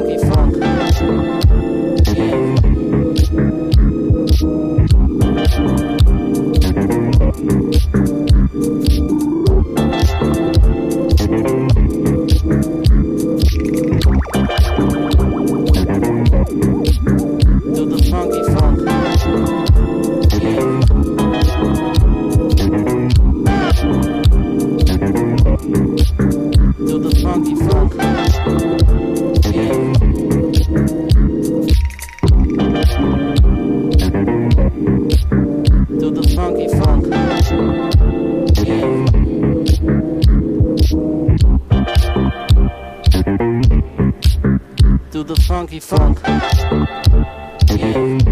funky funk. The funky funk. Yeah.